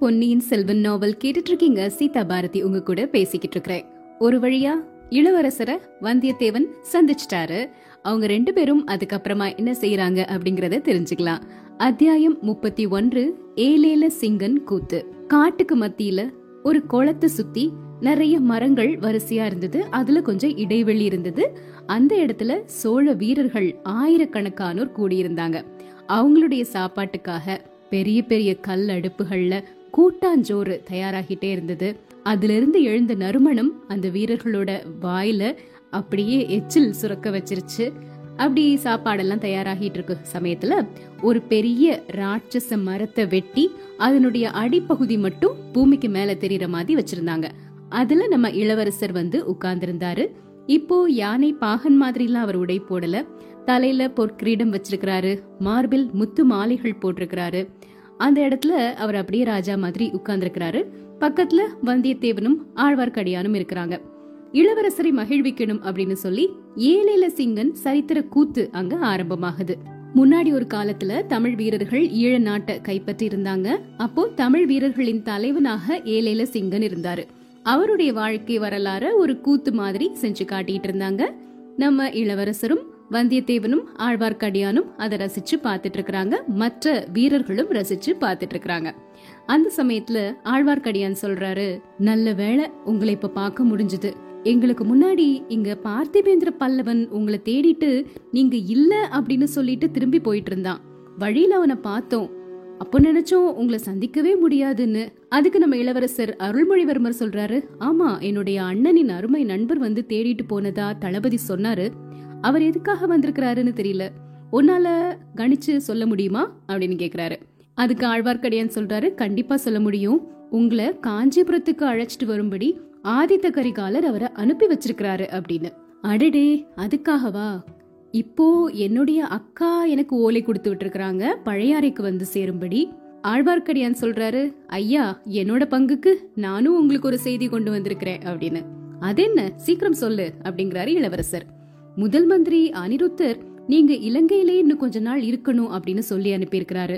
பொன்னியின் செல்வன் நாவல் கேட்டுட்டு இருக்கீங்க சீதா பாரதி உங்க கூட பேசிக்கிட்டு இருக்கிறேன் ஒரு வழியா இளவரசரை வந்தியத்தேவன் சந்திச்சிட்டாரு. அவங்க ரெண்டு பேரும் அதுக்கப்புறமா என்ன செய்யறாங்க அப்படிங்கறத தெரிஞ்சுக்கலாம். அத்தியாயம் முப்பத்தி ஒன்று ஏலேல சிங்கன் கூத்து. காட்டுக்கு மத்தியில ஒரு குளத்தை சுத்தி நிறைய மரங்கள் வரிசையா இருந்தது. அதுல கொஞ்சம் இடைவெளி இருந்தது. அந்த இடத்துல சோழ வீரர்கள் ஆயிரக்கணக்கானோர் கூடியிருந்தாங்க. அவங்களுடைய சாப்பாட்டுக்காக பெரிய பெரிய கல் அடுப்புகள்ல கூட்டாஞ்சோறு தயாராகிட்டே இருந்தது. அதிலிருந்து எழுந்த நறுமணம் அந்த வீரர்களோட வாயில அப்படியே எச்சில் சுரக்க வச்சிருச்சு. அப்படி சாப்பாடெல்லாம் தயாராகிட்டு இருக்க சமயத்துல ஒரு பெரிய ராட்சச மரத்தை வெட்டி அதனுடைய அடிப்பகுதி மட்டும் பூமிக்கு மேல தெரியற மாதிரி வச்சிருந்தாங்க. அதுல நம்ம இளவரசர் வந்து உட்கார்ந்திருந்தாரு. இப்போ யானை பாகன் மாதிரிலாம் அவர் உடை போடல. தலையில பொற்கிரீடம் வச்சிருக்கிறாரு. மார்பில் முத்து மாலைகள் போட்டிருக்கிறாரு. அந்த இடத்துல அவர் அப்படியே ராஜா மாதிரி உட்கார்ந்திருக்கிறாரு. பக்கத்துல வந்தியத்தேவனும் ஆழ்வார்க்கடியானும் இருக்கிறாங்க. இளவரசரை மகிழ்விக்கணும் அப்படின்னு சொல்லி ஏலேல சிங்கன் சரித்திர கூத்து அங்க ஆரம்பமாகுது. முன்னாடி ஒரு காலத்துல தமிழ் வீரர்கள் ஈழ நாட்டை கைப்பற்றி இருந்தாங்க அப்போ தமிழ் வீரர்களின் தலைவனாக ஏலேல சிங்கன் இருந்தாரு. அவருடைய வாழ்க்கை வரலாற ஒரு கூத்து மாதிரி செஞ்சு காட்டிட்டு இருந்தாங்க. நம்ம இளவரசரும் வந்தியத்தேவனும் ஆழ்வார்க்கடியானும் அதை ரசிச்சு பார்த்துட்டு இருக்கிறாங்க மற்ற வீரர்களும் ரசிச்சு பார்த்துட்டு இருக்கிறாங்க அந்த சமயத்துல ஆழ்வார்க்கடியான் சொல்றாரு நல்ல வேளை உங்களை இப்ப பார்க்க முடிஞ்சது. எங்களுக்கு முன்னாடி இங்க பார்த்திபேந்திர பல்லவன் உங்களை தேடிட்டு நீங்க இல்ல அப்படின்னு சொல்லிட்டு திரும்பி போயிட்டு இருந்தான் வழியில அவனை பார்த்தோம். அப்போ நினைச்சோம் உங்களை சந்திக்கவே முடியாதுன்னு. அதுக்கு நம்ம இளவரசர் அருள்மொழிவர்மர் சொல்றாரு ஆமா என்னுடைய அண்ணனின் அருமை நண்பர் வந்து தேடிட்டு போனதா தளபதி சொன்னாரு. அவர் எதுக்காக வந்திருக்கிறாருன்னு தெரியல. உன்னால கணிச்சு சொல்ல முடியுமா? அப்படின்னு கேக்குறாரு. அதுக்கு ஆழ்வார்க்கடியான் சொல்றாரு கண்டிப்பா சொல்ல முடியும். உங்களை காஞ்சிபுரத்துக்கு அழைச்சிட்டு வரும்படி ஆதித்த கரிகாலர் அவரை அனுப்பி வச்சிருக்கிறாரு அப்படின்னு. அடடே அதுக்காகவா? இப்போ என்னுடைய அக்கா எனக்கு ஓலை கொடுத்து விட்டுருக்காங்க பழையாறைக்கு வந்து சேரும்படி. ஆழ்வார்க்கடியான் சொல்றாரு ஐயா என்னோட பங்குக்கு நானும் உங்களுக்கு ஒரு செய்தி கொண்டு வந்திருக்கிறேன் அப்படின்னு. அதென்ன? சீக்கிரம் சொல்லு அப்படிங்கிறாரு இளவரசர். முதல் மந்திரி அனிருத்தர் நீங்க இலங்கையிலே இன்னும் கொஞ்ச நாள் இருக்கணும் அப்படின்னு சொல்லி அனுப்பியிருக்கிறாரு.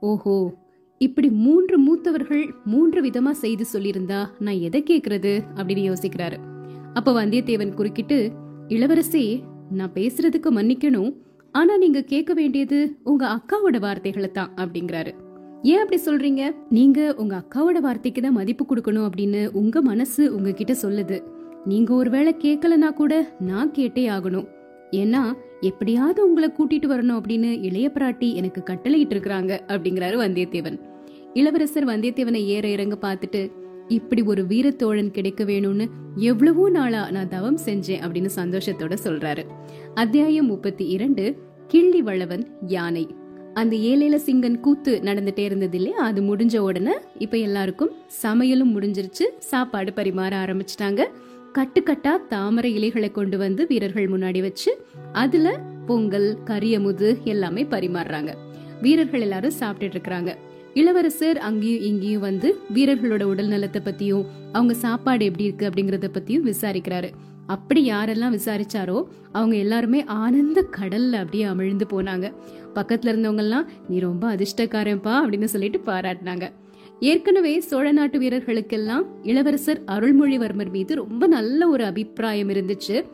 ஓஹோ இப்படி மூன்று மூத்தவர்கள் மூன்று விதமா செய்து சொல்லியிருந்தா நான் எதை கேக்குறது அப்படின்னு யோசிக்கிறாரு. அப்ப வந்தியத்தேவன் குறுக்கிட்டு இளவரசி நான் பேசுறதுக்கு மன்னிக்கணும் ஆனா நீங்க கேட்க வேண்டியது உங்க அக்காவோட வார்த்தைகளை தான் அப்படிங்கிறாரு. ஏன் அப்படி சொல்றீங்க? நீங்க உங்க அக்காவோட வார்த்தைக்கு தான் மதிப்பு கொடுக்கணும் அப்படின்னு உங்க மனசு உங்ககிட்ட சொல்லுது. நீங்க ஒருவேளை கேட்கலனா கூட நான் கேட்டே ஆகணும். ஏன்னா எப்படியாவது உங்களை கூட்டிட்டு வரணும் அப்படின்னு இளைய பிராட்டி எனக்கு கட்டளையிட்டு இருக்கிறாங்க அப்படிங்கிறாரு வந்தியத்தேவன். இளவரசர் வந்தியத்தேவனை ஏற இறங்க பார்த்துட்டு இப்படி ஒரு வீரத்தோழன் கிடைக்க வேணும்னு எவ்வளவோ நாளா நான் தவம் செஞ்சேன் அப்படின்னு சந்தோஷத்தோட சொல்றாரு. அத்தியாயம் முப்பத்தி இரண்டு கிள்ளி வளவன் யானை. அந்த ஏழேல சிங்கன் கூத்து நடந்துட்டே இருந்தது இல்லையா? அது முடிஞ்ச உடனே இப்ப எல்லாருக்கும் சமையலும் முடிஞ்சிருச்சு சாப்பாடு பரிமாற ஆரம்பிச்சிட்டாங்க. கட்டுக்கட்டா தாமரை இலைகளை கொண்டு வந்து வீரர்கள் முன்னாடி வச்சு அதுல பொங்கல் கரியமுது எல்லாமே பரிமாறுறாங்க. வீரர்கள் எல்லாரும் சாப்பிட்டுட்டு இருக்கிறாங்க. இளவரசர் அங்கேயும் இங்கேயும் வந்து வீரர்களோட உடல் நலத்தை பத்தியும் அவங்க சாப்பாடு எப்படி இருக்கு அப்படிங்கறத பத்தியும் விசாரிக்கிறாரு. அப்படி யாரெல்லாம் விசாரிச்சாரோ அவங்க எல்லாருமே ஆனந்த கடல்ல அப்படியே அமிழ்ந்து போனாங்க. பக்கத்துல இருந்தவங்க எல்லாம் நீ ரொம்ப அதிர்ஷ்டக்காரன்பா அப்படின்னு சொல்லிட்டு பாராட்டினாங்க. ஏற்கனவே சோழ நாட்டு வீரர்களுக்கெல்லாம் இளவரசர் அருள்மொழிவர்மர் மீது ரொம்ப நல்ல ஒரு அபிப்பிராயம் இருந்துச்சு.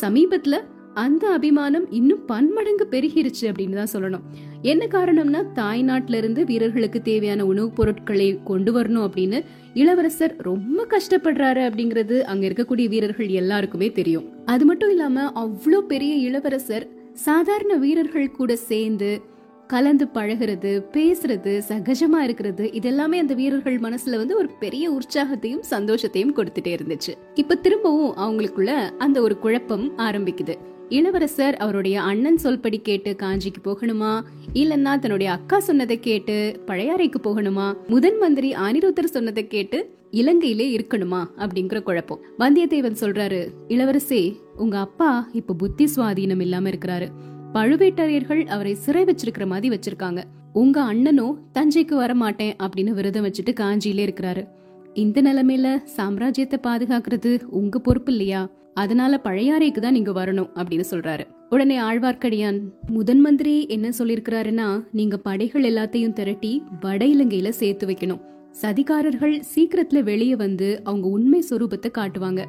சமீபத்துல அந்த அபிமானம் இன்னும் பன்மடங்கு பெருகிருச்சு அப்படின்னு தான் சொல்லணும். என்ன காரணம்னா தாய் இருந்து வீரர்களுக்கு தேவையான உணவுப் பொருட்களை கொண்டு வரணும் அப்படின்னு இளவரசர் ரொம்ப கஷ்டப்படுறாரு அப்படிங்கறது அங்க இருக்கக்கூடிய வீரர்கள் எல்லாருக்குமே தெரியும். அது மட்டும் இல்லாம அவ்வளோ பெரிய இளவரசர் சாதாரண வீரர்கள் கூட சேர்ந்து கலந்து பழகிறது பேசுறது சகஜமா இருக்கிறது இதெல்லாமே அந்த வீரர்கள் மனசுல வந்து ஒரு பெரிய உற்சாகத்தையும் சந்தோஷத்தையும் கொடுத்துட்டே இருந்துச்சு. இப்ப திரும்பவும் அவங்களுக்குள்ள அந்த ஒரு குழப்பம் ஆரம்பிக்குது. இளவரசர் அவருடைய அண்ணன் சொல்படி கேட்டு காஞ்சிக்கு போகணுமா? இல்லன்னா தன்னுடைய அக்கா சொன்னதை கேட்டு பழையாறைக்கு போகணுமா? முதன் மந்திரி அனிருத்தர் சொன்னதை கேட்டு இலங்கையிலே இருக்கணுமா? அப்படிங்கிற குழப்பம். வந்தியத்தேவன் சொல்றாரு இளவரசே உங்க அப்பா இப்ப புத்தி சுவாதீனம் இல்லாம இருக்கிறாரு. பழுவேட்டரையர்கள் அவரை சிறை வச்சிருக்கிற மாதிரி வச்சிருக்காங்க. உங்க அண்ணனும் தஞ்சைக்கு வர மாட்டேன் அப்படின்னு விரதம் வச்சுட்டு காஞ்சியிலே இருக்கிறாரு. இந்த நிலைமையில சாம்ராஜ்யத்தை பாதுகாக்கிறது உங்க பொறுப்பு இல்லையா? அதனால பழையாறைக்கு தான் நீங்க வரணும் அப்படின்னு சொல்றாரு. உடனே ஆழ்வார்க்கடியான் முதன் மந்திரி என்ன சொல்லிருக்கிறாருன்னா நீங்க படைகள் எல்லாத்தையும் திரட்டி வட இலங்கையில சேர்த்து வைக்கணும். சதிகாரர்கள் சீக்கிரத்துல வெளியே வந்து அவங்க உண்மை சொரூபத்தை காட்டுவாங்க.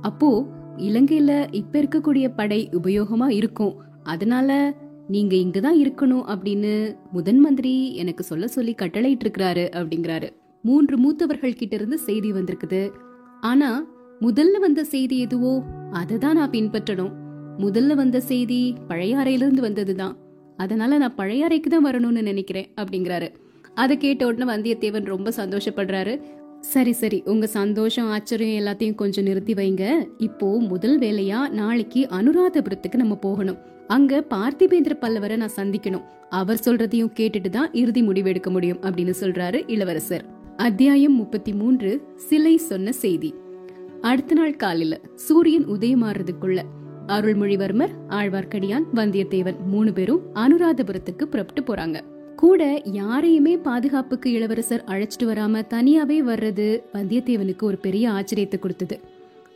அப்போ இலங்கையில இப்ப இருக்கக்கூடிய படை உபயோகமா இருக்கும். அதனால நீங்க இங்கதான் இருக்கணும் அப்படின்னு முதன் மந்திரி எனக்கு சொல்ல சொல்லி கட்டளையிட்டு இருக்கிறாரு அப்படிங்கிறாரு. மூன்று மூத்தவர்கள் கிட்ட இருந்து செய்தி வந்திருக்குது. ஆனா முதல்ல வந்த செய்தி எதுவோ அதை தான் நான் பின்பற்றணும். முதல்ல வந்த செய்தி பழையாறையிலிருந்து வந்ததுதான். அதனால நான் பழையாறைக்கு தான் வரணும்னு நினைக்கிறேன் அப்படிங்கிறாரு. அதை கேட்ட உடனே வந்தியத்தேவன் ரொம்ப சந்தோஷப்படுறாரு. சரி சரி உங்க சந்தோஷம் ஆச்சரியம் எல்லாத்தையும் கொஞ்சம் நிறுத்தி வைங்க. இப்போ முதல் வேலையா நாளைக்கு அனுராதபுரத்துக்கு நம்ம போகணும். அங்க பார்த்திபேந்திர பல்லவரை நான் சந்திக்கணும். அவர் சொல்றதையும் கேட்டுட்டு தான் இறுதி முடிவு எடுக்க முடியும் அப்படின்னு சொல்றாரு இளவரசர். அத்தியாயம் முப்பத்தி மூன்று சிலை சொன்ன செய்தி. அடுத்த நாள் காலையில சூரியன் உதயமாறதுக்குள்ள அருள்மொழிவர்மர் ஆழ்வார்க்கடியான் வந்தியத்தேவன் மூணு பேரும் அனுராதபுரத்துக்கு புறப்பட்டு போறாங்க. கூட யாரையுமே பாதுகாப்புக்கு இளவரசர் அழைச்சிட்டு வராம தனியாவே வர்றது வந்தியத்தேவனுக்கு ஒரு பெரிய ஆச்சரியத்தை கொடுத்தது.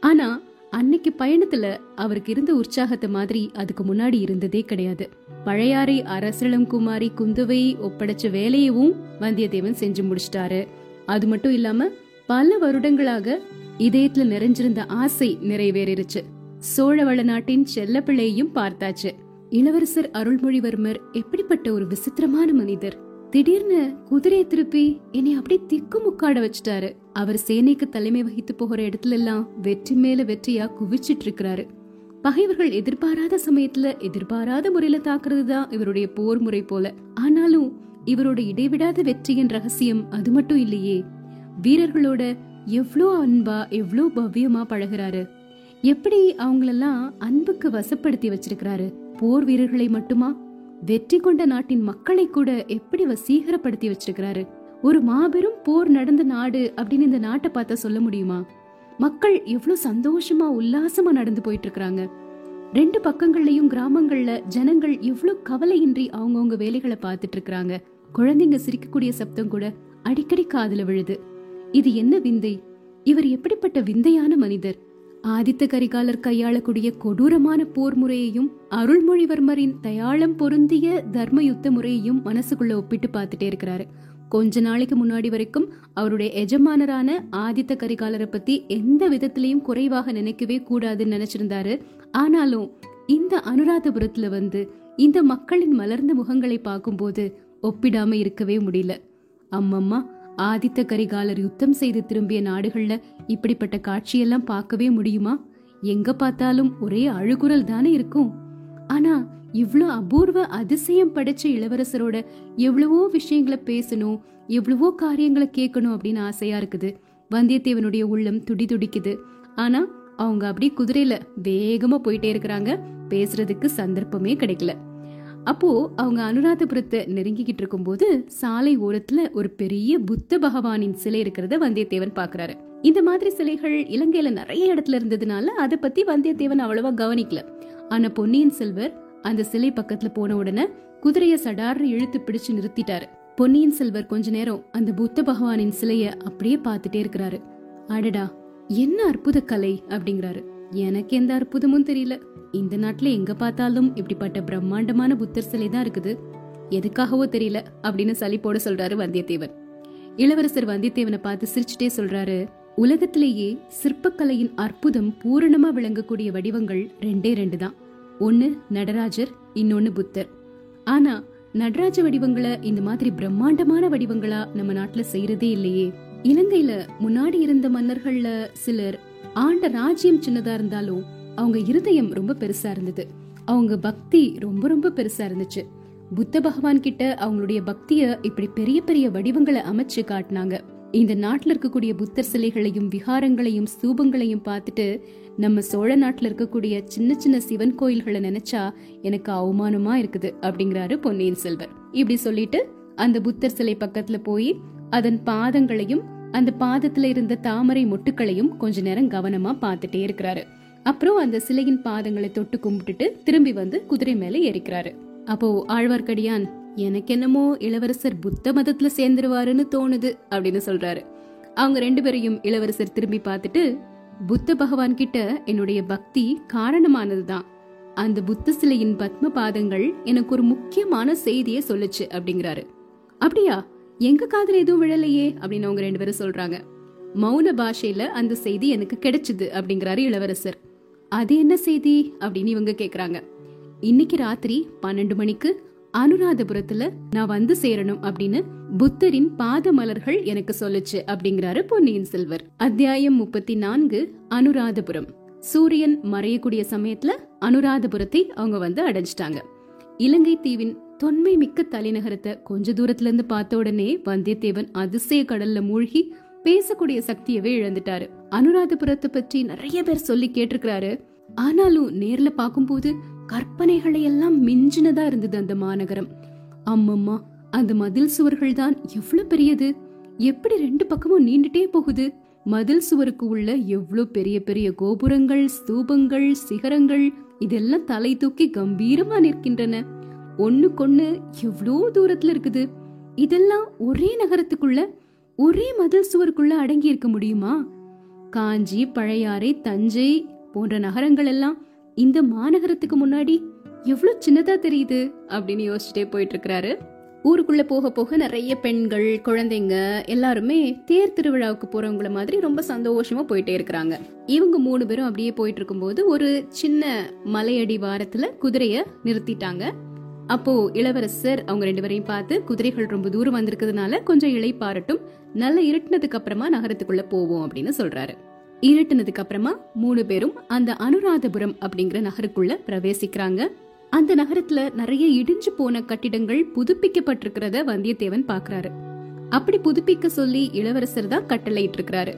ஆனா அன்னைக்கு பயணத்துல அவருக்கு இருந்த உற்சாகத்தை மாதிரி அதுக்கு முன்னாடி இருந்ததே கிடையாது. பழையாறை அரசளம் குமாரி குந்தவை ஒப்படைச்ச வேலையவும் வந்தியத்தேவன் செஞ்சு முடிச்சிட்டாரு. அது மட்டும் இல்லாம பல வருடங்களாக இதயத்துல நிறைஞ்சிருந்த ஆசை நிறைவேறிருச்சு. சோழவள நாட்டின் செல்லப்பிள்ளையையும் பார்த்தாச்சு. இளவரசர் அருள்மொழிவர்மர் எப்படிப்பட்ட ஒரு விசித்திரமான மனிதர். திடீர்னு குதிரையை திருப்பி என்னை அப்படியே திக்கு முக்காட வச்சுட்டாரு. அவர் சேனைக்கு தலைமை வகித்து போகிற இடத்துல எல்லாம் வெற்றி மேல வெற்றியா குவிச்சிட்டு இருக்கிறாரு பகைவர்கள் எதிர்பாராத சமயத்துல எதிர்பாராத முறையில தாக்குறது தான் இவருடைய போர் முறை போல. ஆனாலும் இவரோட இடைவிடாத வெற்றியின் ரகசியம் அது மட்டும் இல்லையே. வீரர்களோட எவ்ளோ அன்பா எவ்ளோ பவ்யமா பழகுறாரு. எப்படி அவங்களெல்லாம் அன்புக்கு வசப்படுத்தி வச்சிருக்கிறாரு? போர் வீரர்களை மட்டுமா? வெற்றி கொண்ட நாட்டின் மக்களை கூட எப்படி வசீகரப்படுத்தி வச்சிருக்கிறாரு? ஒரு மாபெரும் போர் நடந்த நாடு அப்படின்னு இந்த நாட்டை பார்த்தா சொல்ல முடியுமா? மக்கள் எவ்வளவு சந்தோஷமா உல்லாசமா நடந்து போயிட்டு இருக்காங்க ரெண்டு பக்கங்கள்லயும் கிராமங்கள்ல ஜனங்கள் எவ்வளவு கவலையின்றி அவங்கவுங்க வேலைகளை பார்த்துட்டு இருக்கிறாங்க குழந்தைங்க சிரிக்கக்கூடிய சப்தம் கூட அடிக்கடி காதுல விழுது. இது என்ன விந்தை? இவர் எப்படிப்பட்ட விந்தையான மனிதர்? ஆதித்த கரிகாலர் கையாளக்கூடிய கொடூரமான போர் முறையையும் அருள்மொழிவர்மரின் தயாளம் பொருந்திய தர்ம யுத்த முறையையும் மனசுக்குள்ள ஒப்பிட்டு பார்த்துட்டே இருக்கிறாரு. கொஞ்ச நாளைக்கு முன்னாடி வரைக்கும் அவருடைய எஜமானரான ஆதித்த கரிகாலரை பத்தி எந்த விதத்திலையும் குறைவாக நினைக்கவே கூடாதுன்னு நினைச்சிருந்தாரு. ஆனாலும் இந்த அனுராதபுரத்துல வந்து இந்த மக்களின் மலர்ந்த முகங்களை பார்க்கும்போது ஒப்பிடாம இருக்கவே முடியல. அம்மம்மா ஆதித்த கரிகாலர் யுத்தம் செய்து திரும்பிய நாடுகள்ல இப்படிப்பட்ட காட்சியெல்லாம் பார்க்கவே முடியுமா? எங்க பார்த்தாலும் ஒரே அழுகுரல் தானே இருக்கும். ஆனா இவ்வளோ அபூர்வ அதிசயம் படைச்ச இளவரசரோட எவ்வளவோ விஷயங்களை பேசணும் எவ்வளவோ காரியங்களை கேட்கணும் அப்படின்னு ஆசையா இருக்குது. வந்தியத்தேவனுடைய உள்ளம் துடி துடிக்குது. ஆனா அவங்க அப்படியே குதிரையில வேகமா போயிட்டே இருக்கிறாங்க. பேசுறதுக்கு சந்தர்ப்பமே கிடைக்கல. அப்போ அவங்க அனுராதபுரத்தை நெருங்கிக்கிட்டு இருக்கும்போது சாலை ஓரத்துல ஒரு பெரிய புத்த பகவானின் சிலை இருக்கிறத வந்தியத்தேவன் பாக்குறாரு. இந்த மாதிரி சிலைகள் இலங்கையில நிறைய இடத்துல இருந்ததுனால அதை பத்தி வந்தியத்தேவன் அவ்வளவா கவனிக்கல. ஆனா பொன்னியின் செல்வர் அந்த சிலை பக்கத்துல போன உடனே குதிரைய சடார்னு இழுத்து பிடிச்சு நிறுத்திட்டாரு. பொன்னியின் செல்வர் கொஞ்ச நேரம் அந்த புத்த பகவானின் சிலைய அப்படியே பார்த்துட்டே இருக்கிறாரு. அடடா என்ன அற்புத கலை அப்படிங்கிறாரு. எனக்கு எந்த அற்புதமும் தெரியல. இந்த நாட்டுல எங்க பார்த்தாலும் இப்படிப்பட்ட பிரம்மாண்டமான புத்தர் சிலை தான் இருக்குது. எதுக்காகவோ தெரியல அப்படின்னு சலிப்போட சொல்றாரு வந்தியத்தேவன். இளவரசர் வந்தியத்தேவனை பார்த்து சிரிச்சுட்டே சொல்றாரு உலகத்திலேயே சிற்பக்கலையின் அற்புதம் பூரணமா விளங்கக்கூடிய வடிவங்கள் ரெண்டே ரெண்டு தான். ஒன்னு நடராஜர் இன்னொன்னு புத்தர். ஆனா நடராஜ வடிவங்களை இந்த மாதிரி பிரம்மாண்டமான வடிவங்களா நம்ம நாட்டுல செய்யறதே இல்லையே. இலங்கையில முன்னாடி இருந்த மன்னர்கள்ல சிலர் ஆண்ட ராஜ்யம் சின்னதா இருந்தாலும் அவங்க இருதயம் ரொம்ப பெருசா இருந்தது. அவங்க பக்தி ரொம்ப ரொம்ப பெருசா இருந்துச்சு. புத்த பகவான் கிட்ட அவங்களுடைய பக்திய இப்படி பெரிய பெரிய வடிவங்களை அமைச்சு காட்டினாங்க. இந்த நாட்டில் இருக்கக்கூடிய புத்தர் சிலைகளையும் விகாரங்களையும் ஸ்தூபங்களையும் பார்த்துட்டு நம்ம சோழ நாட்டுல இருக்கக்கூடிய சின்ன சின்ன சிவன் கோயில்களை நினைச்சா எனக்கு அவமானமா இருக்குது அப்படிங்கிறாரு பொன்னியின் செல்வர். இப்படி சொல்லிட்டு அந்த புத்தர் சிலை பக்கத்துல போய் அதன் பாதங்களையும் அந்த பாதத்துல இருந்த தாமரை மொட்டுக்களையும் கொஞ்ச நேரம் கவனமா பார்த்துட்டே இருக்கிறாரு. அப்புறம் அந்த சிலையின் பாதங்களை தொட்டு கும்பிட்டுட்டு திரும்பி வந்து குதிரை மேல ஏறிக்கிறாரு. அப்போ ஆழ்வார்க்கடியான் எனக்கு என்னமோ இளவரசர் புத்த மதத்துல சேர்ந்துருவாருன்னு தோணுது அப்படின்னு சொல்றாரு. அவங்க ரெண்டு பேரையும் இளவரசர் திரும்பி பார்த்துட்டு புத்த பகவான் கிட்ட என்னுடைய பக்தி காரணமானதுதான். அந்த புத்த சிலையின் பத்ம பாதங்கள் எனக்கு ஒரு முக்கியமான செய்தியை சொல்லுச்சு அப்படிங்கிறாரு. அப்படியா? எங்க காதல எதுவும் விழலையே? அப்படின்னு அவங்க ரெண்டு பேரும் சொல்றாங்க. மௌன பாஷையில அந்த செய்தி எனக்கு கிடைச்சது அப்படிங்கிறாரு இளவரசர். அது என்ன செய்தி? அப்படின்னு இவங்க கேக்குறாங்க. இன்னைக்கு ராத்திரி பன்னெண்டு மணிக்கு அனுராதபுரத்துல நான் வந்து சேரணும் அப்படின்னு புத்தரின் பாத மலர்கள் எனக்கு சொல்லுச்சு அப்படிங்கிறாரு பொன்னியின் செல்வர். அத்தியாயம் முப்பத்தி நான்கு அனுராதபுரம். சூரியன் மறையக்கூடிய சமயத்துல அனுராதபுரத்தை அவங்க வந்து அடைஞ்சிட்டாங்க. இலங்கை தீவின் தொன்மை மிக்க தலைநகரத்தை கொஞ்ச தூரத்துல இருந்து பார்த்த உடனே வந்தியத்தேவன் அதிசய கடல்ல மூழ்கி பேசக்கூடிய சக்தியவே இழந்துட்டாரு. அனுராதபுரத்தை பற்றி நிறைய பேர் சொல்லி கேட்டிருக்கிறாரு. ஆனாலும் நேர்ல பார்க்கும்போது கற்பனைகளை எல்லாம் மிஞ்சினதா இருந்தது அந்த மாநகரம். அம்மம்மா அந்த மதில் சுவர்கள் தான் எவ்வளவு பெரியது? எப்படி ரெண்டு பக்கமும் நீண்டுட்டே போகுது? மதில் சுவருக்கு உள்ள எவ்வளவு பெரிய பெரிய கோபுரங்கள் ஸ்தூபங்கள் சிகரங்கள் இதெல்லாம் தலை தூக்கி கம்பீரமா நிற்கின்றன. ஒண்ணுக்கொண்ணு எவ்வளோ தூரத்துல இருக்குது? இதெல்லாம் ஒரே நகரத்துக்குள்ள ஒரே மதில் சுவருக்குள்ள அடங்கி இருக்க முடியுமா? காஞ்சி பழையாறை தஞ்சை போன்ற நகரங்கள் எல்லாம் இந்த மாநகரத்துக்கு முன்னாடி எவ்வளவு சின்னதா தெரியுது அப்படின்னு யோசிச்சுட்டே போயிட்டு இருக்கிறாரு ஊருக்குள்ள போக போக நிறைய பெண்கள் குழந்தைங்க எல்லாருமே தேர் திருவிழாவுக்கு போறவங்கள மாதிரி ரொம்ப சந்தோஷமா போயிட்டே இருக்கிறாங்க. இவங்க மூணு பேரும் அப்படியே போயிட்டு இருக்கும்போது ஒரு சின்ன மலையடி வாரத்துல குதிரைய நிறுத்திட்டாங்க. அப்போ இளவரசர் அவங்க ரெண்டு பேரையும் பார்த்து குதிரைகள் ரொம்ப தூரம் வந்திருக்கிறதுனால கொஞ்சம் இளைப்பாரட்டும் நல்ல இருட்டினதுக்கு அப்புறமா நகரத்துக்குள்ள போவோம் அப்படின்னு சொல்றாரு. இருட்டுனதுக்கு அப்புறமா மூணு பேரும் அந்த அனுராதபுரம் அப்படிங்கிற நகருக்குள்ள பிரவேசிக்கிறாங்க. அந்த நகரத்துல நிறைய இடிஞ்சு போன கட்டிடங்கள் புதுப்பிக்கப்பட்டிருக்கிறத வந்தியத்தேவன் பாக்குறாரு. அப்படி புதுப்பிக்க சொல்லி இளவரசர் தான் கட்டளையிட்டு இருக்கிறாரு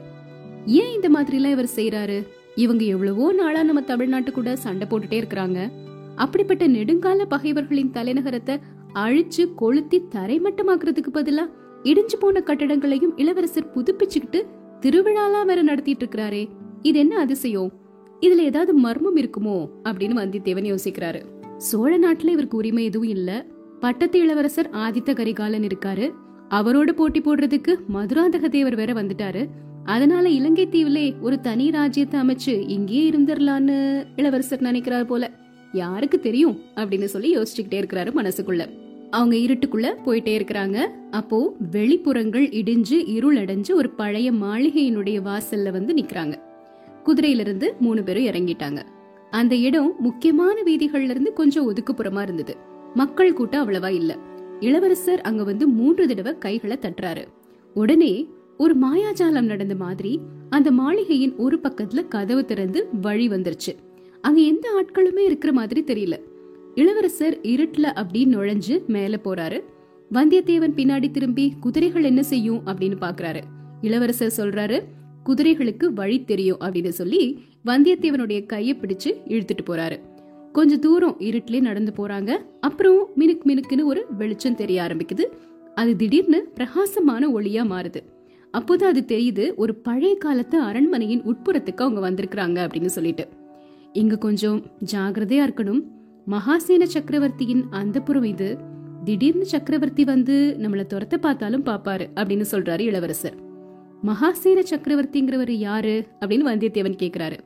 ஏன் இந்த மாதிரி எல்லாம் இவர் செய்யறாரு இவங்க எவ்வளவோ நாளா நம்ம தமிழ்நாட்டு கூட சண்டை போட்டுட்டே இருக்கிறாங்க. அப்படிப்பட்ட நெடுங்கால பகைவர்களின் தலைநகரத்தை அழிச்சு கொளுத்தி தரைமட்டமாக்குறதுக்கு பதிலா இடிஞ்சு போன கட்டடங்களையும் இளவரசர் புதுப்பிச்சுக்கிட்டு திருவிழாலாம் வேற நடத்திட்டு இருக்கிறாரே இது என்ன அதிசயம்? இதுல ஏதாவது மர்மம் இருக்குமோ? அப்படின்னு வந்தித்தேவன் யோசிக்கிறாரு. சோழ நாட்டுல இவருக்கு உரிமை எதுவும் இல்ல. பட்டத்து இளவரசர் ஆதித்த கரிகாலன் இருக்காரு. அவரோட போட்டி போடுறதுக்கு மதுராந்தக தேவர் வேற வந்துட்டாரு. அதனால இலங்கை தீவுலே ஒரு தனி ராஜ்யத்தை அமைச்சு இங்கேயே இருந்துடலான்னு இளவரசர் நினைக்கிறார் போல. யாருக்கு தெரியும்? அப்படின்னு சொல்லி யோசிச்சுக்கிட்டே இருக்கிறாரு மனசுக்குள்ள. அவங்க இருட்டுக்குள்ள போயிட்டே இருக்கிறாங்க. அப்போ வெளிப்புறங்கள் இடிஞ்சு இருள் அடைஞ்சு ஒரு பழைய மாளிகையினுடைய வாசல்ல வந்து நிக்கிறாங்க. குதிரையில இருந்து மூணு பேரும் இறங்கிட்டாங்க. அந்த இடம் முக்கியமான வீதிகள்ல இருந்து கொஞ்சம் ஒதுக்குப்புறமா இருந்தது. மக்கள் கூட்டம் அவ்வளவா இல்ல. இளவரசர் அங்க வந்து மூன்று தடவை கைகளை தட்டுறாரு. உடனே ஒரு மாயாஜாலம் நடந்த மாதிரி அந்த மாளிகையின் ஒரு பக்கத்துல கதவு திறந்து வழி வந்துருச்சு. அங்க எந்த ஆட்களுமே இருக்கிற மாதிரி தெரியல. இளவரசர் இருட்டுல அப்படி நுழைஞ்சு மேல போறாரு. வந்தியத்தேவன் பின்னாடி திரும்பி குதிரைகள் என்ன செய்யும் அப்படின்னு பாக்குறாரு. இளவரசர் சொல்றாரு குதிரைகளுக்கு வழி தெரியும் அப்படின்னு சொல்லி வந்தியத்தேவனுடைய கையை பிடிச்சு இழுத்துட்டு போறாரு. கொஞ்ச தூரம் இருட்டிலே நடந்து போறாங்க. அப்புறம் மினுக்கு மினுக்குன்னு ஒரு வெளிச்சம் தெரிய ஆரம்பிக்குது. அது திடீர்னு பிரகாசமான ஒளியா மாறுது. அப்போதான் அது தெரியுது ஒரு பழைய காலத்து அரண்மனையின் உட்புறத்துக்கு அவங்க வந்திருக்கிறாங்க அப்படின்னு சொல்லிட்டு. இங்க கொஞ்சம் ஜாகிரதையா இருக்கணும். மகாசேன சக்கரவர்த்தியின் அந்த புறம் இது. திடீர்னு சக்கரவர்த்தி வந்து நம்மள துரத்த பார்த்தாலும் பாப்பாரு அப்படின்னு சொல்றாரு இளவரசர். மகாசேன சக்கரவர்த்திங்கிறவர் யாரு அப்படின்னு வந்தியத்தேவன் கேக்குறாரு.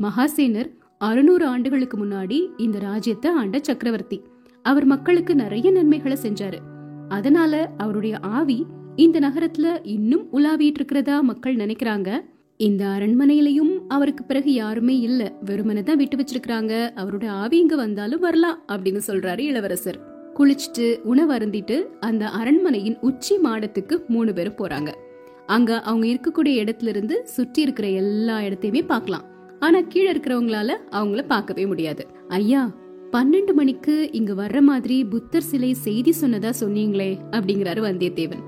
மகாசேனர் அறுநூறு ஆண்டுகளுக்கு முன்னாடி இந்த ராஜ்யத்தை ஆண்ட சக்கரவர்த்தி. அவர் மக்களுக்கு நிறைய நன்மைகளை செஞ்சாரு. அதனால அவருடைய ஆவி இந்த நகரத்துல இன்னும் உலாவிட்டு இருக்கிறதா மக்கள் நினைக்கிறாங்க. இந்த அரண்மனையிலையும் அவருக்கு பிறகு யாருமே இல்ல. வெறுமனை தான் விட்டு வச்சிருக்கிறாங்க. அவரோட ஆவி இங்க வந்தாலும் வரலாம் அப்படின்னு சொல்றாரு இளவரசர். குளிச்சுட்டு உணவு அருந்திட்டு அந்த அரண்மனையின் உச்சி மாடத்துக்கு மூணு பேரும் போறாங்க. அங்க அவங்க இருக்கக்கூடிய இடத்துல இருந்து சுற்றி இருக்கிற எல்லா இடத்தையுமே பார்க்கலாம். ஆனா கீழே இருக்கிறவங்களால அவங்கள பார்க்கவே முடியாது. ஐயா பன்னெண்டு மணிக்கு இங்க வர்ற மாதிரி புத்தர் சிலை செய்தி சொன்னதா சொன்னீங்களே அப்படிங்கிறாரு வந்தியத்தேவன்.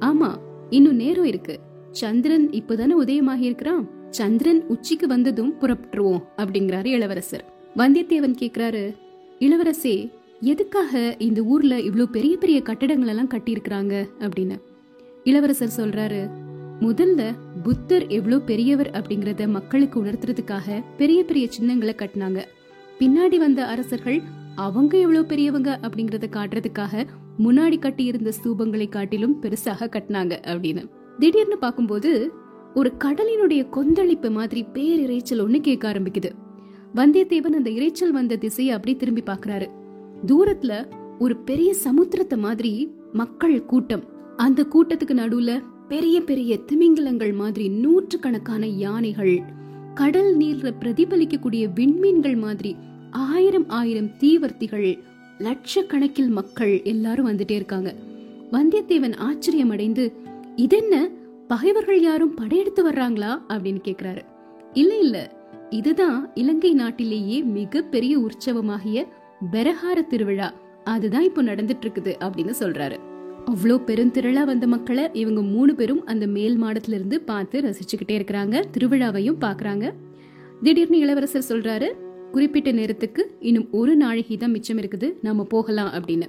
ஆமா இன்னும் நேரம் இருக்கு. சந்திரன் இப்பதானே உதயமாகி இருக்கிறான் சந்திரன் உச்சிக்கு வந்ததும் புறப்பட்டுருவோம் அப்படிங்கிறாரு இளவரசர். வந்தியத்தேவன் கேக்குறாரு இளவரசே எதுக்காக இந்த ஊர்ல இவ்ளோ பெரிய பெரிய கட்டடங்கள் எல்லாம் கட்டியிருக்கிறாங்க? அப்படின்னு. இளவரசர் சொல்றாரு முதல்ல புத்தர் எவ்வளவு பெரியவர் அப்படிங்கறத மக்களுக்கு உணர்த்துறதுக்காக பெரிய பெரிய சின்னங்களை கட்டினாங்க. பின்னாடி வந்த அரசர்கள் அவங்க எவ்வளவு பெரியவங்க அப்படிங்கறத காட்டுறதுக்காக முன்னாடி கட்டி இருந்த ஸ்தூபங்களை காட்டிலும் பெருசாக கட்டினாங்க அப்படின்னு. திடீர்னு பார்க்கும்போது ஒரு கடலினுடைய கொந்தளிப்பு மாதிரி பேரிரைச்சல் ஒண்ணு கேட்க ஆரம்பிக்குது. வந்தியத்தேவன் அந்த இரைச்சல் வந்த திசையை அப்படி திரும்பி பாக்குறாரு தூரத்துல ஒரு பெரிய சமுத்திரத்தை மாதிரி மக்கள் கூட்டம். அந்த கூட்டத்துக்கு நடுவுல பெரிய பெரிய திமிங்கலங்கள் மாதிரி நூற்று கணக்கான யானைகள் கடல் நீர்ல பிரதிபலிக்கக்கூடிய விண்மீன்கள் மாதிரி ஆயிரம் ஆயிரம் தீவர்த்திகள் லட்சக்கணக்கில் மக்கள் எல்லாரும் வந்துட்டே இருக்காங்க. வந்தியத்தேவன் ஆச்சரியம் அடைந்து இதென்ன? பகைவர்கள் யாரும் படையெடுத்து வர்றாங்களா? அப்படின்னு கேக்குறாரு. இல்ல இல்ல. இதுதான் இலங்கை நாட்டிலேயே மிக பெரிய உற்சவமாகிய பெரஹார திருவிழா. அதுதான் இப்போ நடந்துட்டு இருக்குது அப்படின்னு சொல்றாரு. அவ்வளோ பெருந்திரளா வந்த மக்களை இவங்க மூணு பேரும் அந்த மேல் மாடத்துல இருந்து பார்த்து ரசிச்சுக்கிட்டே இருக்கிறாங்க. திருவிழாவையும் பாக்குறாங்க திடீர்னு இளவரசர் சொல்றாரு குறிப்பிட்ட நேரத்துக்கு இன்னும் ஒரு நாழிகை தான் மிச்சம் இருக்குது. நாம போகலாம் அப்படின்னு.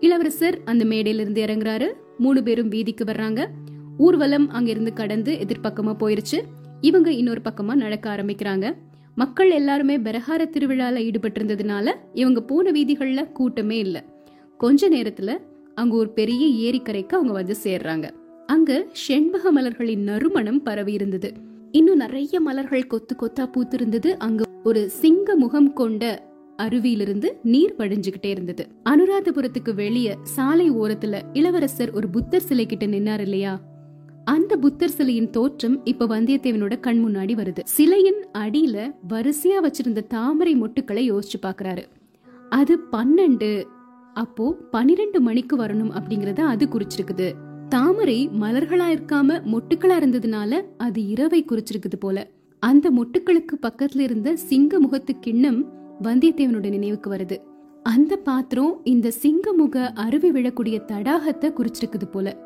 இளவரசர் அந்த மேடையில இருந்து இறங்குறாரு. மூணு பேரும் வீதிக்கு வர்றாங்க. ஊர்வலம் அங்கிருந்து கடந்து எதிர்பக்கமா போயிருச்சு. இவங்க இன்னொரு பக்கமா நடக்க ஆரம்பிக்கிறாங்க. மக்கள் எல்லாருமே பெரஹார திருவிழால ஈடுபட்டு இருந்ததுனால இவங்க போன வீதிகள்ல கூட்டமே இல்ல. கொஞ்ச நேரத்துல அங்க ஒரு பெரிய ஏரிக்கரைக்கு அவங்க வந்து சேர்றாங்க. அங்க செண்பக மலர்களின் நறுமணம் பரவி இருந்தது. இன்னும் நிறைய மலர்கள் கொத்து கொத்தா பூத்திருந்தது. அங்க ஒரு சிங்க முகம் கொண்ட அருவியிலிருந்து நீர் வடிஞ்சுகிட்டே இருந்தது. அனுராதபுரத்துக்கு வெளியே சாலை ஓரத்துல இளவரசர் ஒரு புத்தர் சிலை கிட்ட நின்னார் இல்லையா? அந்த புத்தர் சிலையின் தோற்றம் இப்ப வந்தியத்தேவனோட கண் முன்னாடி வருது. சிலையின் அடியில வரிசையா வச்சிருந்த தாமரை மொட்டுக்களை யோசிச்சு பாக்குறாரு. அது பன்னெண்டு அப்போ பனிரெண்டு மணிக்கு வரணும் அப்படிங்கறத அது குறிச்சிருக்குது. தாமரை மலர்களா இருக்காம மொட்டுக்களா இருந்ததுனால அது இரவை குறிச்சிருக்குது போல. அந்த மொட்டுக்களுக்கு பக்கத்துல இருந்த சிங்க முகத்து கிண்ணம் வந்தியத்தேவனோட நினைவுக்கு வருது. அந்த பாத்திரம் இந்த சிங்க முக அருவி விழக்கூடிய தடாகத்தை குறிச்சிருக்குது போல.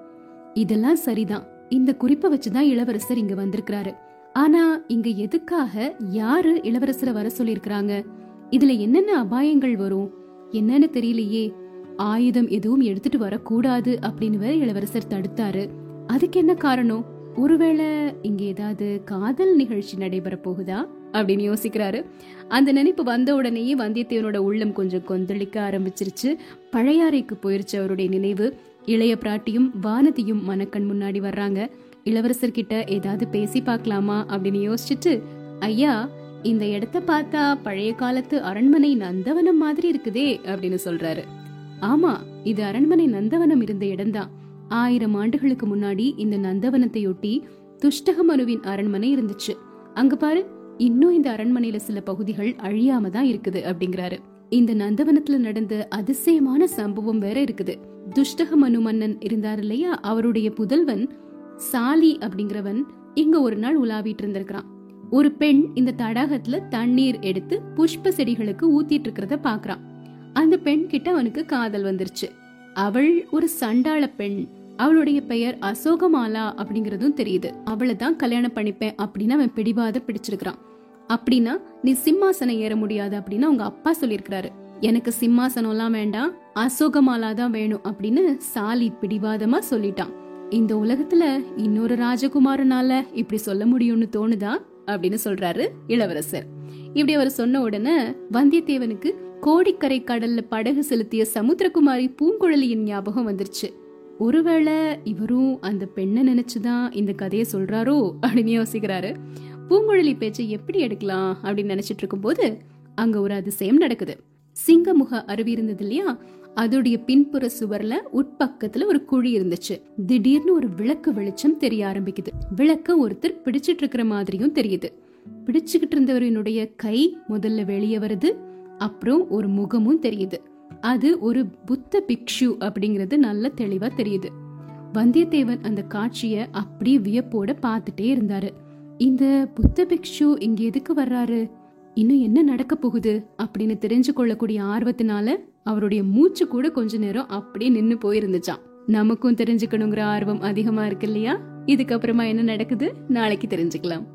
இதெல்லாம் சரிதான். இந்த குறிப்பை வச்சுதான் இளவரசர் இங்க வந்திருக்கிறாரு. ஆனா இங்க எதுக்காக யாரு இளவரசரை வர சொல்லிருக்கிறாங்க இதுல என்னென்ன அபாயங்கள் வரும்? என்னன்னு தெரியலையே. ஆயுதம் எதுவும் எடுத்துட்டு வரக்கூடாது அப்படின்னு வேற இளவரசர் தடுத்தாரு. அதுக்கு என்ன காரணம்? ஒருவேளை இங்க ஏதாவது காதல் நிகழ்ச்சி நடைபெற போகுதா? அப்படின்னு யோசிக்கிறாரு. அந்த நினைப்பு வந்த உடனேயே வந்தியத்தேவனோட உள்ளம் கொஞ்சம் கொந்தளிக்க ஆரம்பிச்சிருச்சு. பழையாறைக்கு போயிருச்சு அவருடைய நினைவு. இளைய பிராட்டியும் வானதியும் மனக்கண் முன்னாடி வர்றாங்க. இளவரசர் கிட்ட ஏதாவது பேசி பார்க்கலாமா அப்படின்னு யோசிச்சுட்டு ஐயா இந்த இடத்த பார்த்தா பழைய காலத்து அரண்மனை நந்தவனம் மாதிரி இருக்குதே அப்படின்னு சொல்றாரு. ஆமா இது அரண்மனை நந்தவனம் இருந்த இடம்தான். ஆயிரம் ஆண்டுகளுக்கு முன்னாடி இந்த நந்தவனத்தையொட்டி துஷ்டகமனுவின் அரண்மனை இருந்துச்சு. அங்க பாரு இன்னும் இந்த அரண்மனையில சில பகுதிகள் அழியாம தான் இருக்குது அப்படிங்கிறாரு. இந்த நந்தவனத்துல நடந்த அதிசயமான சம்பவம் வேற இருக்குது. துஷ்டக மனு மன்னன் இருந்தார் இல்லையா? அவருடைய புதல்வன் சாலி அப்படிங்கிறவன் இங்க ஒரு நாள் உலாவிட்டு இருந்திருக்கிறான். ஒரு பெண் இந்த தடாகத்துல தண்ணீர் எடுத்து புஷ்ப செடிகளுக்கு ஊத்திட்டு இருக்கிறத பாக்குறான். அந்த பெண் கிட்ட அவனுக்கு காதல் வந்துருச்சு. அவள் ஒரு சண்டாள பெண். அவளுடைய பெயர் அசோகமாலா அப்படிங்கறதும் தெரியுது. அவளை தான் கல்யாணம் பண்ணிப்பேன் அப்படின்னு அவன் பிடிவாத பிடிச்சிருக்கிறான். அப்படின்னா நீ சிம்மாசனம் ஏற முடியாது அப்படின்னு அவங்க அப்பா சொல்லியிருக்கிறாரு. எனக்கு சிம்மாசனம்லாம் வேண்டாம் அசோகமாலா தான் வேணும் அப்படின்னு சாலி பிடிவாதமா சொல்லிட்டான். இந்த உலகத்துல இன்னொரு ராஜகுமாரனால இப்படி சொல்ல முடியும்னு தோணுதா? அப்படின்னு சொல்றாரு இளவரசர். இப்படி அவர் சொன்ன உடனே வந்தியத்தேவனுக்கு கோடிக்கரை கடல்ல படகு செலுத்திய சமுத்திரகுமாரி பூங்குழலியின் ஞாபகம் வந்துருச்சு. ஒருவேளை இவரும் அந்த பெண்ணை நினைச்சுதான் இந்த கதையை சொல்றாரோ அப்படின்னு யோசிக்கிறாரு. பூங்குழலி பேச்சை எப்படி எடுக்கலாம் அப்படின்னு நினைச்சிட்டு இருக்கும்போது அங்க ஒரு அதிசயம் நடக்குது. சிங்கமுக அருவி இருந்தது இல்லையா? அதோடைய பின்புற சுவர்ல உட்பக்கத்துல ஒரு குழி இருந்துச்சு. திடீர்னு ஒரு விளக்கு வெளிச்சம் தெரிய ஆரம்பிக்குது. விளக்க ஒருத்தர் பிடிச்சிட்டு இருக்கிற மாதிரியும் தெரியுது. பிடிச்சுக்கிட்டு இருந்தவரினுடைய கை முதல்ல வெளியே வருது. அப்புறம் ஒரு முகமும் தெரியுது. அது ஒரு புத்த பிக்ஷு அப்படிங்கறது நல்ல தெளிவா தெரியுது. வந்தியத்தேவன் அந்த காட்சிய அப்படியே வியப்போட பார்த்துட்டே இருந்தாரு. இந்த புத்த பிக்ஷு இங்க எதுக்கு வர்றாரு? இன்னும் என்ன நடக்க போகுது அப்படின்னு தெரிஞ்சு கொள்ளக்கூடிய ஆர்வத்தினால அவருடைய மூச்சு கூட கொஞ்ச நேரம் அப்படியே நின்னு போயிருந்துச்சான் நமக்கும் தெரிஞ்சுக்கணுங்கிற ஆர்வம் அதிகமா இருக்கு இல்லையா? இதுக்கப்புறமா என்ன நடக்குது? நாளைக்கு தெரிஞ்சுக்கலாம்.